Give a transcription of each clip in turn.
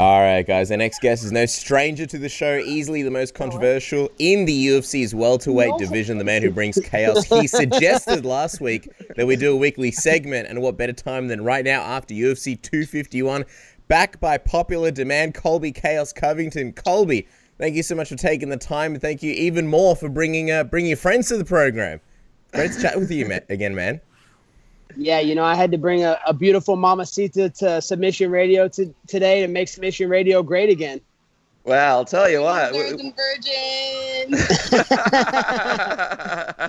All right, guys. Our next guest is no stranger to the show. Easily the most controversial in the UFC's welterweight division. The man who brings chaos. He suggested last week that we do a weekly segment, and what better time than right now after UFC 251? Back by popular demand, Colby Chaos Covington. Colby, thank you so much for taking the time, and thank you even more for bringing uh, bringing your friends to the program. Great to chat with you again, man. Yeah, you know, I had to bring a, a beautiful Mamacita to Submission Radio to, today to make Submission Radio great again. Well, I'll tell you what. Nerds and virgins.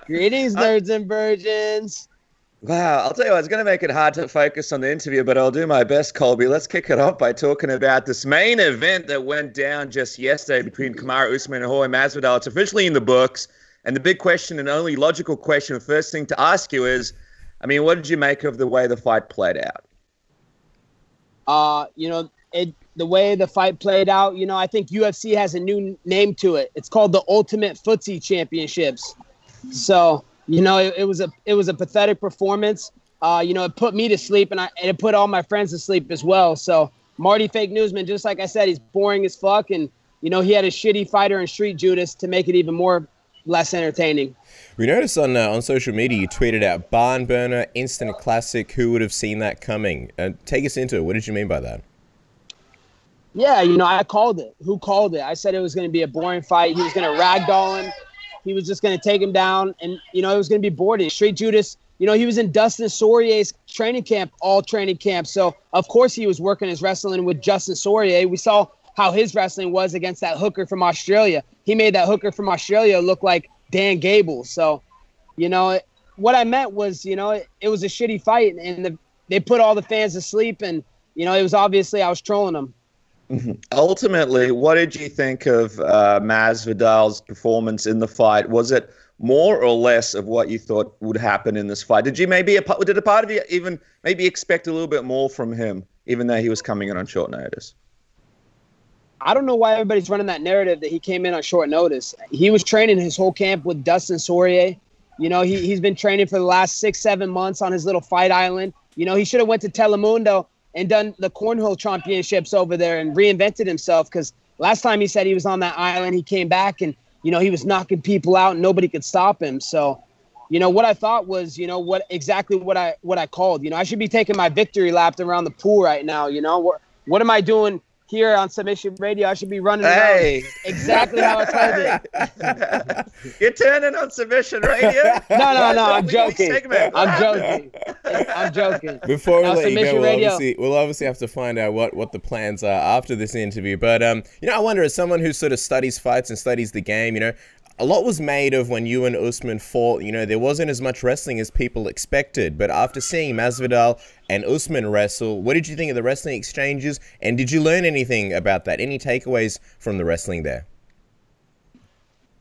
Greetings, nerds and virgins. Wow, I'll tell you what, it's going to make it hard to focus on the interview, but I'll do my best, Colby. Let's kick it off by talking about this main event that went down just yesterday between Kamaru Usman and Jorge Masvidal. It's officially in the books, and the big question and only logical question, the first thing to ask you is, I mean, what did you make of the way the fight played out? Uh, you know, it the way the fight played out, you know, I think UFC has a new name to it. It's called the Ultimate Footsie Championships. So, you know, it, it was a it was a pathetic performance. Uh, you know, it put me to sleep and I and it put all my friends to sleep as well. So Marty Fake Newsman, just like I said, he's boring as fuck and you know, he had a shitty fighter in Street Judas to make it even more less entertaining. We noticed on uh, on social media you tweeted out barn burner, instant classic. Who would have seen that coming? Uh, take us into it. What did you mean by that? Yeah, you know, I called it. Who called it? I said it was going to be a boring fight. He was going to ragdoll him. He was just going to take him down, and you know, it was going to be boring. Street Judas. You know, he was in Dustin Poirier's training camp, all training camp. So of course he was working his wrestling with Dustin Poirier. We saw how his wrestling was against that hooker from Australia. He made that hooker from Australia look like Dan Gable. So, you know, what I meant was, you know, it, it was a shitty fight, and the, they put all the fans to sleep, and you know, it was obviously I was trolling them. Mm-hmm. Ultimately, what did you think of uh, Masvidal's performance in the fight? Was it more or less of what you thought would happen in this fight? Did you maybe a, did a part of you even maybe expect a little bit more from him, even though he was coming in on short notice? I don't know why everybody's running that narrative that he came in on short notice. He was training his whole camp with Dustin Poirier. You know, he, he's been training for the last six, seven months on his little fight island. You know, he should have went to Telemundo and done the cornhole championships over there and reinvented himself because last time he said he was on that island, he came back and, you know, he was knocking people out and nobody could stop him. So, you know, what I thought was, you know, what exactly what I what I called. You know, I should be taking my victory lap around the pool right now. You know, what what am I doing here on Submission Radio. I should be running hey. exactly how I told it. You're turning on Submission Radio? no, no, no. I'm joking. I'm joking. I'm joking. Before we now, let you go, we'll obviously, we'll obviously have to find out what, what the plans are after this interview. But um, you know, I wonder, as someone who sort of studies fights and studies the game, you know, a lot was made of when you and Usman fought. You know, there wasn't as much wrestling as people expected. But after seeing Masvidal and Usman wrestle, what did you think of the wrestling exchanges? And did you learn anything about that? Any takeaways from the wrestling there?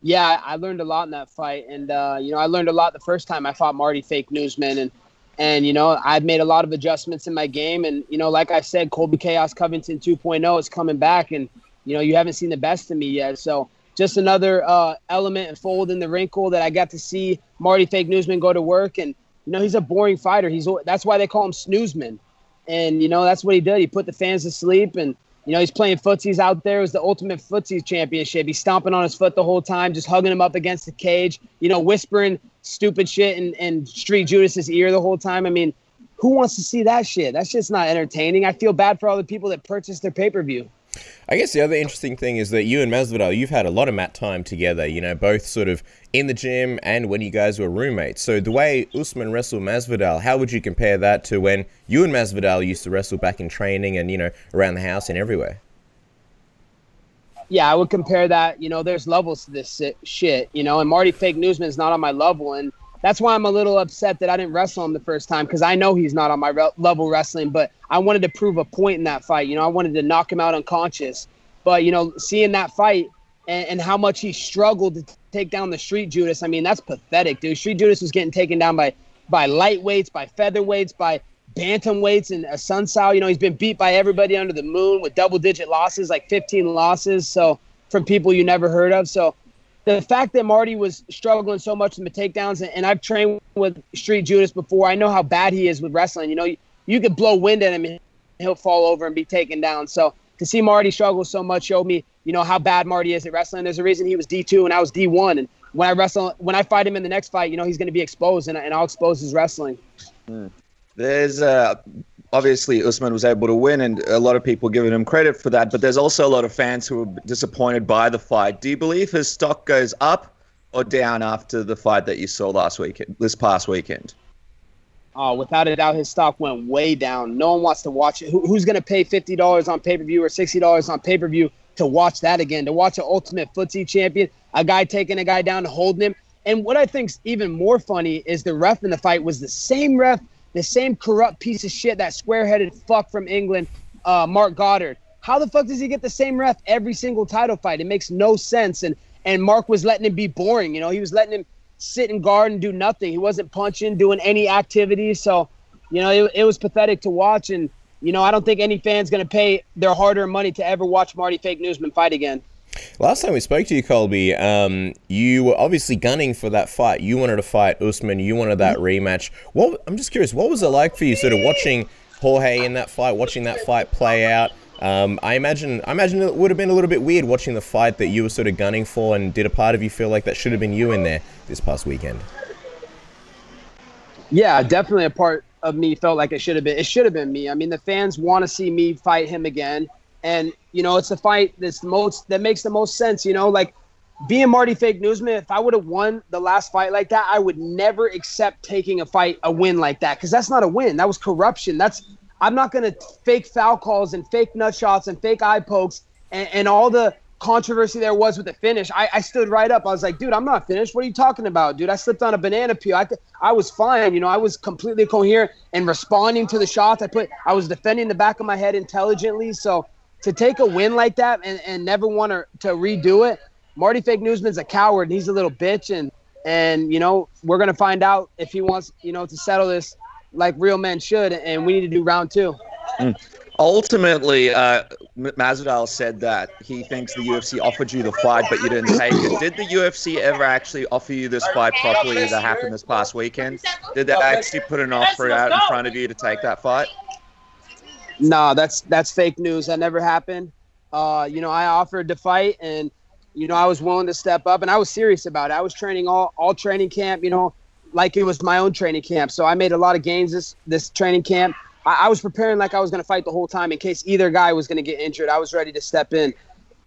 Yeah, I learned a lot in that fight, and uh, you know, I learned a lot the first time I fought Marty Fake Newsman, and and you know, I've made a lot of adjustments in my game, and you know, like I said, Colby Chaos Covington 2.0 is coming back, and you know, you haven't seen the best of me yet, so just another uh, element and fold in the wrinkle that I got to see Marty Fake Newsman go to work. And you know, he's a boring fighter. He's that's why they call him Snoozeman. And you know, that's what he did. He put the fans to sleep. And you know, he's playing footsies out there. It was the ultimate footsies championship. He's stomping on his foot the whole time, just hugging him up against the cage. You know, whispering stupid shit in, in Street Judas's ear the whole time. I mean, who wants to see that shit? That's just not entertaining. I feel bad for all the people that purchased their pay per view. I guess the other interesting thing is that you and Masvidal, you've had a lot of mat time together, you know, both sort of in the gym and when you guys were roommates. So the way Usman wrestled Masvidal, how would you compare that to when you and Masvidal used to wrestle back in training and, you know, around the house and everywhere? Yeah, I would compare that. You know, there's levels to this shit, you know, and Marty Fake Newsman is not on my level. And that's why I'm a little upset that I didn't wrestle him the first time because I know he's not on my re- level wrestling. But I wanted to prove a point in that fight. You know, I wanted to knock him out unconscious. But you know, seeing that fight and, and how much he struggled to take down the Street Judas, I mean, that's pathetic, dude. Street Judas was getting taken down by by lightweights, by featherweights, by bantamweights, and a Sun Assunção. You know, he's been beat by everybody under the moon with double digit losses, like 15 losses. So from people you never heard of. So the fact that Marty was struggling so much in the takedowns, and I've trained with Street Judas before, I know how bad he is with wrestling. You know, you, you could blow wind at him and he'll fall over and be taken down. So to see Marty struggle so much showed me, you know, how bad Marty is at wrestling. There's a reason he was D2 and I was D1. And when I wrestle, when I fight him in the next fight, you know, he's going to be exposed and, and I'll expose his wrestling. There's uh, obviously Usman was able to win, and a lot of people giving him credit for that. But there's also a lot of fans who are disappointed by the fight. Do you believe his stock goes up or down after the fight that you saw last weekend, this past weekend? Oh, without a doubt, his stock went way down. No one wants to watch it. Who, who's going to pay fifty dollars on pay per view or sixty dollars on pay per view to watch that again? To watch an ultimate footsie champion, a guy taking a guy down holding him. And what I think's even more funny is the ref in the fight was the same ref, the same corrupt piece of shit, that square-headed fuck from England, uh, Marc Goddard. How the fuck does he get the same ref every single title fight? It makes no sense. And and Marc was letting him be boring. You know, he was letting him sit and guard and do nothing. He wasn't punching, doing any activity. So, you know, it, it was pathetic to watch. And, you know, I don't think any fan's to pay their hard earned money to ever watch Marty Fake Newsman fight again. Last time we spoke to you, Colby, um, you were obviously gunning for that fight. You wanted to fight Usman. You wanted that rematch. What I'm just curious, what was it like for you, sort of watching Jorge in that fight, watching that fight play out? Um, I imagine, I imagine it would have been a little bit weird watching the fight that you were sort of gunning for, and did a part of you feel like that should have been you in there this past weekend? Yeah, definitely a part of me felt like it should have been. It should have been me. I mean, the fans want to see me fight him again, and you know, it's the fight that's most that makes the most sense. You know, like being Marty Fake Newsman. If I would have won the last fight like that, I would never accept taking a fight, a win like that, because that's not a win. That was corruption. That's I'm not gonna fake foul calls and fake nut shots and fake eye pokes and, and all the controversy there was with the finish. I, I stood right up. I was like, dude, I'm not finished. What are you talking about, dude? I slipped on a banana peel. I, I was fine. You know, I was completely coherent and responding to the shots. I put, I was defending the back of my head intelligently. So to take a win like that and, and never want to, to redo it, Marty Fake Newsman's a coward and he's a little bitch. And, and, you know, we're going to find out if he wants, you know, to settle this like real men should. And we need to do round two. Mm. Ultimately, uh, Masvidal said that he thinks the UFC offered you the fight, but you didn't take it. Did the UFC ever actually offer you this fight properly that happened this past weekend? Did they actually put an offer out in front of you to take that fight? No, that's that's fake news. That never happened. Uh, you know, I offered to fight, and you know, I was willing to step up, and I was serious about it. I was training all all training camp, you know, like it was my own training camp. So I made a lot of gains this this training camp. I, I was preparing like I was going to fight the whole time in case either guy was going to get injured. I was ready to step in,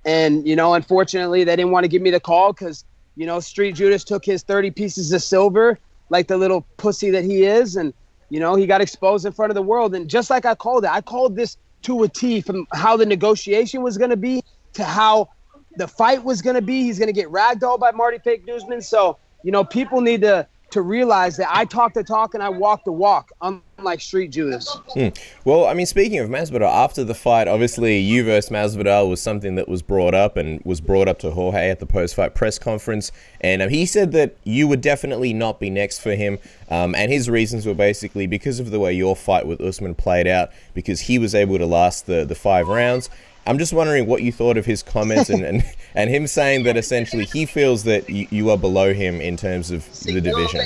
and you know, unfortunately, they didn't want to give me the call because you know, Street Judas took his 30 pieces of silver, like the little pussy that he is, and you know, he got exposed in front of the world. And just like I called it, I called this to a T from how the negotiation was going to be to how the fight was going to be. He's going to get ragdolled by Marty Fake Newsman. So, you know, people need to to realize that I talk the talk and I walk the walk, unlike Street Judas. Hmm. Well, I mean, speaking of Masvidal, after the fight, obviously you versus Masvidal was something that was brought up and was brought up to Jorge at the post-fight press conference, and um, he said that you would definitely not be next for him, um, and his reasons were basically because of the way your fight with Usman played out, because he was able to last the the five rounds. I'm just wondering what you thought of his comments and, and, and him saying that essentially he feels that you, you are below him in terms of the division.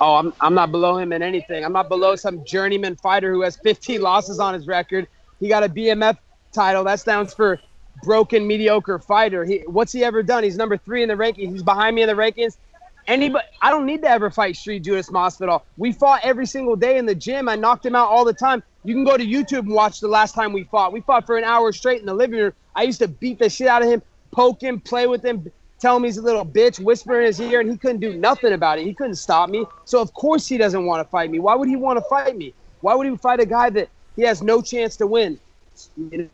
Oh, I'm, I'm not below him in anything. I'm not below some journeyman fighter who has 15 losses on his record. He got a BMF title. That stands for broken mediocre fighter. He what's he ever done? He's number three in the rankings. He's behind me in the rankings. Anybody, I don't need to ever fight Street Judas Masvidal. We fought every single day in the gym. I knocked him out all the time. You can go to YouTube and watch the last time we fought. We fought for an hour straight in the living room. I used to beat the shit out of him, poke him, play with him, tell him he's a little bitch, whisper in his ear, and he couldn't do nothing about it. He couldn't stop me. So of course he doesn't want to fight me. Why would he want to fight me? Why would he fight a guy that he has no chance to win? You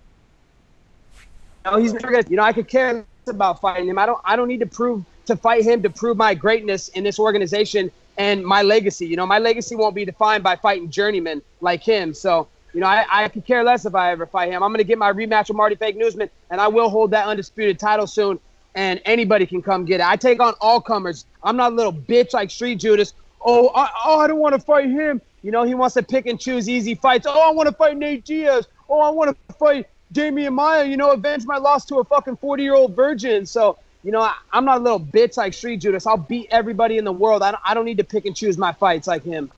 know, he's never gonna. You know, I could care about fighting him. I don't. I don't need to prove to fight him to prove my greatness in this organization and my legacy. You know, my legacy won't be defined by fighting journeymen like him. So, you know, I, I could care less if I ever fight him. I'm going to get my rematch with Marty Fake Newsman, and I will hold that undisputed title soon. And anybody can come get it. I take on all comers. I'm not a little bitch like Street Judas. Oh, I, oh, I don't want to fight him. You know, he wants to pick and choose easy fights. Oh, I want to fight Nate Diaz. Oh, I want to fight Demian Maia, You know, avenge my loss to a fucking 40 year old virgin. So you know, I, am not a little bitch like Street Judas. I'll beat everybody in the world. I don't, I don't need to pick and choose my fights like him.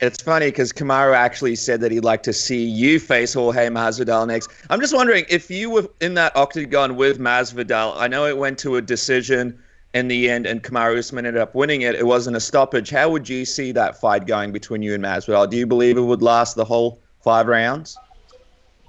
It's funny because Kamaru actually said that he'd like to see you face Jorge Masvidal next. I'm just wondering if you were in that octagon with Masvidal. I know it went to a decision in the end, and Kamaru Usman ended up winning it. It wasn't a stoppage. How would you see that fight going between you and Masvidal? Do you believe it would last the whole five rounds?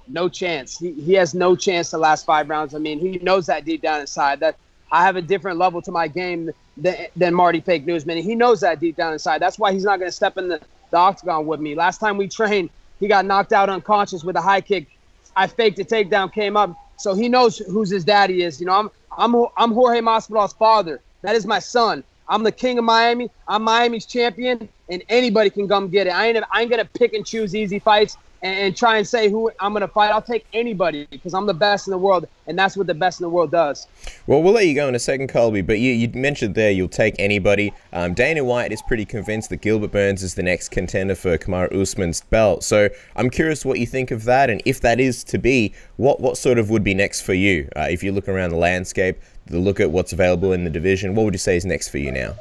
No chance. He, he has no chance to last five rounds. I mean, he knows that deep down inside. That I have a different level to my game than, than Marty Fake Newsman. He knows that deep down inside. That's why he's not going to step in the, the octagon with me. Last time we trained, he got knocked out unconscious with a high kick. I faked a takedown, came up. So he knows who's his daddy is. You know, I'm I'm I'm Jorge Masvidal's father. That is my son. I'm the king of Miami. I'm Miami's champion, and anybody can come get it. I ain't I ain't gonna pick and choose easy fights and, try and say who I'm gonna fight. I'll take anybody because I'm the best in the world, and that's what the best in the world does. Well, we'll let you go in a second, Colby. But you, you mentioned there you'll take anybody. Um, Dana White is pretty convinced that Gilbert Burns is the next contender for Kamaru Usman's belt. So I'm curious what you think of that, and if that is to be, what what sort of would be next for you uh, if you look around the landscape, the look at what's available in the division. What would you say is next for you now?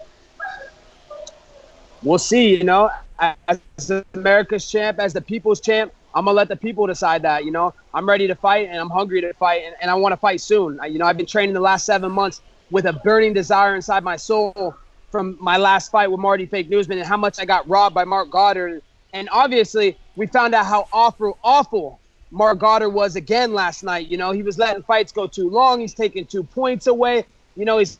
We'll see. You know, as America's champ, as the people's champ, I'm gonna let the people decide that. You know, I'm ready to fight and I'm hungry to fight and, and I want to fight soon. I, you know, I've been training the last seven months with a burning desire inside my soul from my last fight with Marty Fake Newsman and how much I got robbed by Marc Goddard. And obviously, we found out how awful, awful Marc Goddard was again last night. You know, he was letting fights go too long. He's taking two points away. You know, he's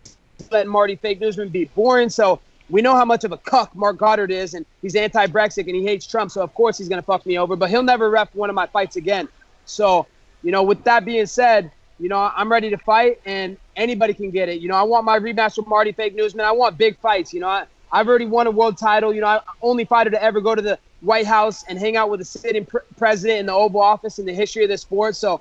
letting Marty Fake Newsman be boring. So we know how much of a cuck Marc Goddard is, and he's anti-Brexit and he hates Trump. So of course he's gonna fuck me over. But he'll never ref one of my fights again. So, you know, with that being said, you know, I'm ready to fight, and anybody can get it. You know, I want my rematch with Marty Fake Newsman. I want big fights. You know, I, I've already won a world title. You know, I only fighter to ever go to the White House and hang out with the sitting pr- president in the Oval Office in the history of the sport. So,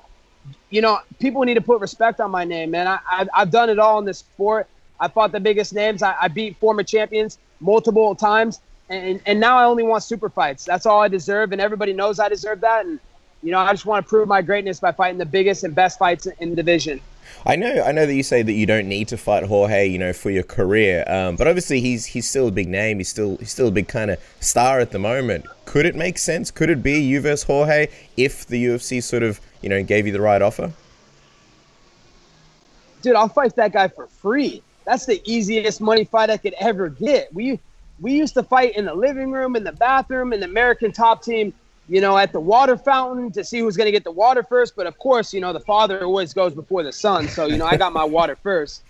you know, people need to put respect on my name, man. I, I've, I've done it all in this sport. I fought the biggest names. I, I beat former champions multiple times, and and now I only want super fights. That's all I deserve, and everybody knows I deserve that. And you know, I just want to prove my greatness by fighting the biggest and best fights in the division. I know, I know that you say that you don't need to fight Jorge, you know, for your career. Um, but obviously, he's he's still a big name. He's still he's still a big kind of star at the moment. Could it make sense? Could it be you versus Jorge if the UFC sort of you know gave you the right offer? Dude, I'll fight that guy for free. That's the easiest money fight I could ever get. We we used to fight in the living room, in the bathroom, in the American Top Team you know, at the water fountain to see who's going to get the water first. But of course, you know, the father always goes before the son. So, you know, I got my water first.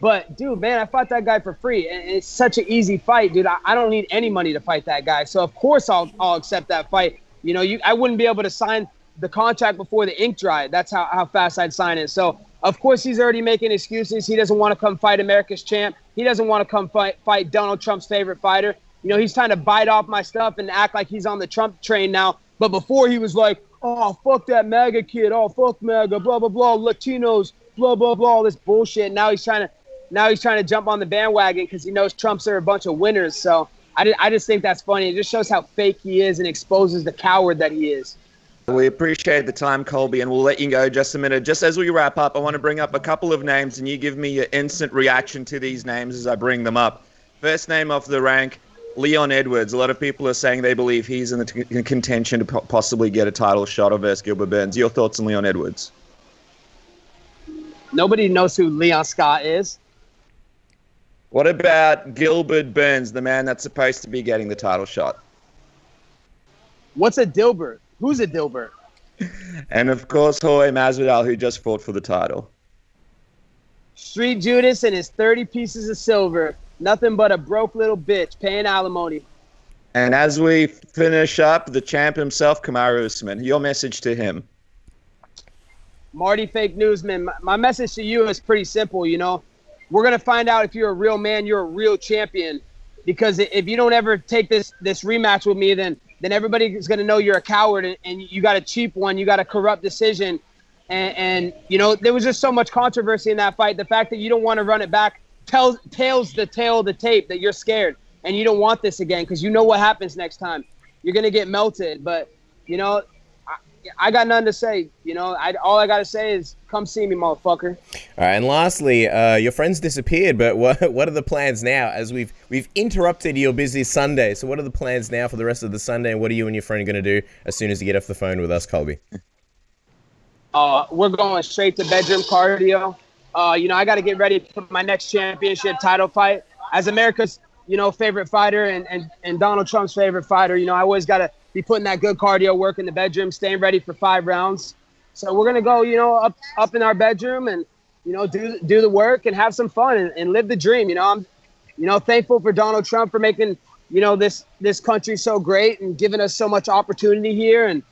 But, dude, man, I fought that guy for free. And it's such an easy fight, dude. I, I don't need any money to fight that guy. So, of course, I'll, I'll accept that fight. You know, you I wouldn't be able to sign the contract before the ink dried. That's how, how fast I'd sign it. So, of course, he's already making excuses. He doesn't want to come fight America's champ. He doesn't want to come fight, fight Donald Trump's favorite fighter. You know, he's trying to bite off my stuff and act like he's on the Trump train now. But before he was like, oh, fuck that MAGA kid. Oh, fuck MAGA, blah, blah, blah, Latinos, blah, blah, blah, all this bullshit. Now he's trying to now he's trying to jump on the bandwagon because he knows Trump's are a bunch of winners. So I, I just think that's funny. It just shows how fake he is and exposes the coward that he is. We appreciate the time, Colby, and we'll let you go just a minute. Just as we wrap up, I want to bring up a couple of names, and you give me your instant reaction to these names as I bring them up. First name off the rank, Leon Edwards. A lot of people are saying they believe he's in the t- contention to po- possibly get a title shot of versus Gilbert Burns. Your thoughts on Leon Edwards? Nobody knows who Leon Scott is. What about Gilbert Burns, the man that's supposed to be getting the title shot? What's a Dilbert? Who's a Dilbert? and of course, Jorge Masvidal, who just fought for the title. Street Judas and his 30 pieces of silver. Nothing but a broke little bitch paying alimony. And as we finish up, the champ himself, Kamaru Usman, your message to him. Marty Fake Newsman, my message to you is pretty simple. You know, we're gonna find out if you're a real man, you're a real champion. Because if you don't ever take this this rematch with me, then then everybody's gonna know you're a coward and, and you got a cheap one, you got a corrupt decision, and, and you know there was just so much controversy in that fight. The fact that you don't want to run it back tells tails the tail of the tape that you're scared and you don't want this again because you know what happens next time. You're gonna get melted. But you know, I, I got nothing to say. You know, I, all I got to say is come see me, motherfucker. All right, and lastly, uh, your friends disappeared, but what what are the plans now? As we've we've interrupted your busy Sunday, so what are the plans now for the rest of the Sunday, and what are you and your friend going to do as soon as you get off the phone with us, Colby? Uh, we're going straight to bedroom cardio. Uh, you know, I got to get ready for my next championship title fight as America's you know favorite fighter and and, and Donald Trump's favorite fighter. You know, I always got to be putting that good cardio work in the bedroom, staying ready for five rounds. So we're gonna go, you know, up up in our bedroom and you know do do the work and have some fun and, and live the dream. You know, I'm you know thankful for Donald Trump for making you know this this country so great and giving us so much opportunity here and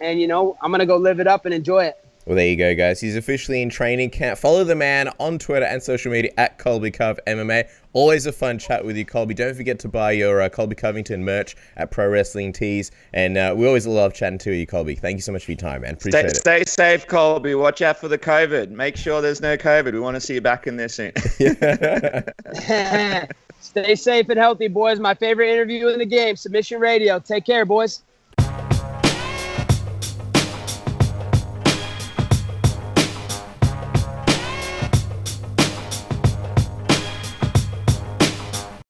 and you know I'm gonna go live it up and enjoy it. Well, there you go, guys. He's officially in training camp. Follow the man on Twitter and social media at Colby Cove MMA. Always a fun chat with you, Colby. Don't forget to buy your uh, Colby Covington merch at Pro Wrestling Tees. And uh, we always love chatting to you, Colby. Thank you so much for your time, man. Appreciate stay, it. Stay safe, Colby. Watch out for the COVID. Make sure there's no COVID. We want to see you back in there soon. Stay safe and healthy, boys. My favorite interview in the game, Submission Radio. Take care, boys.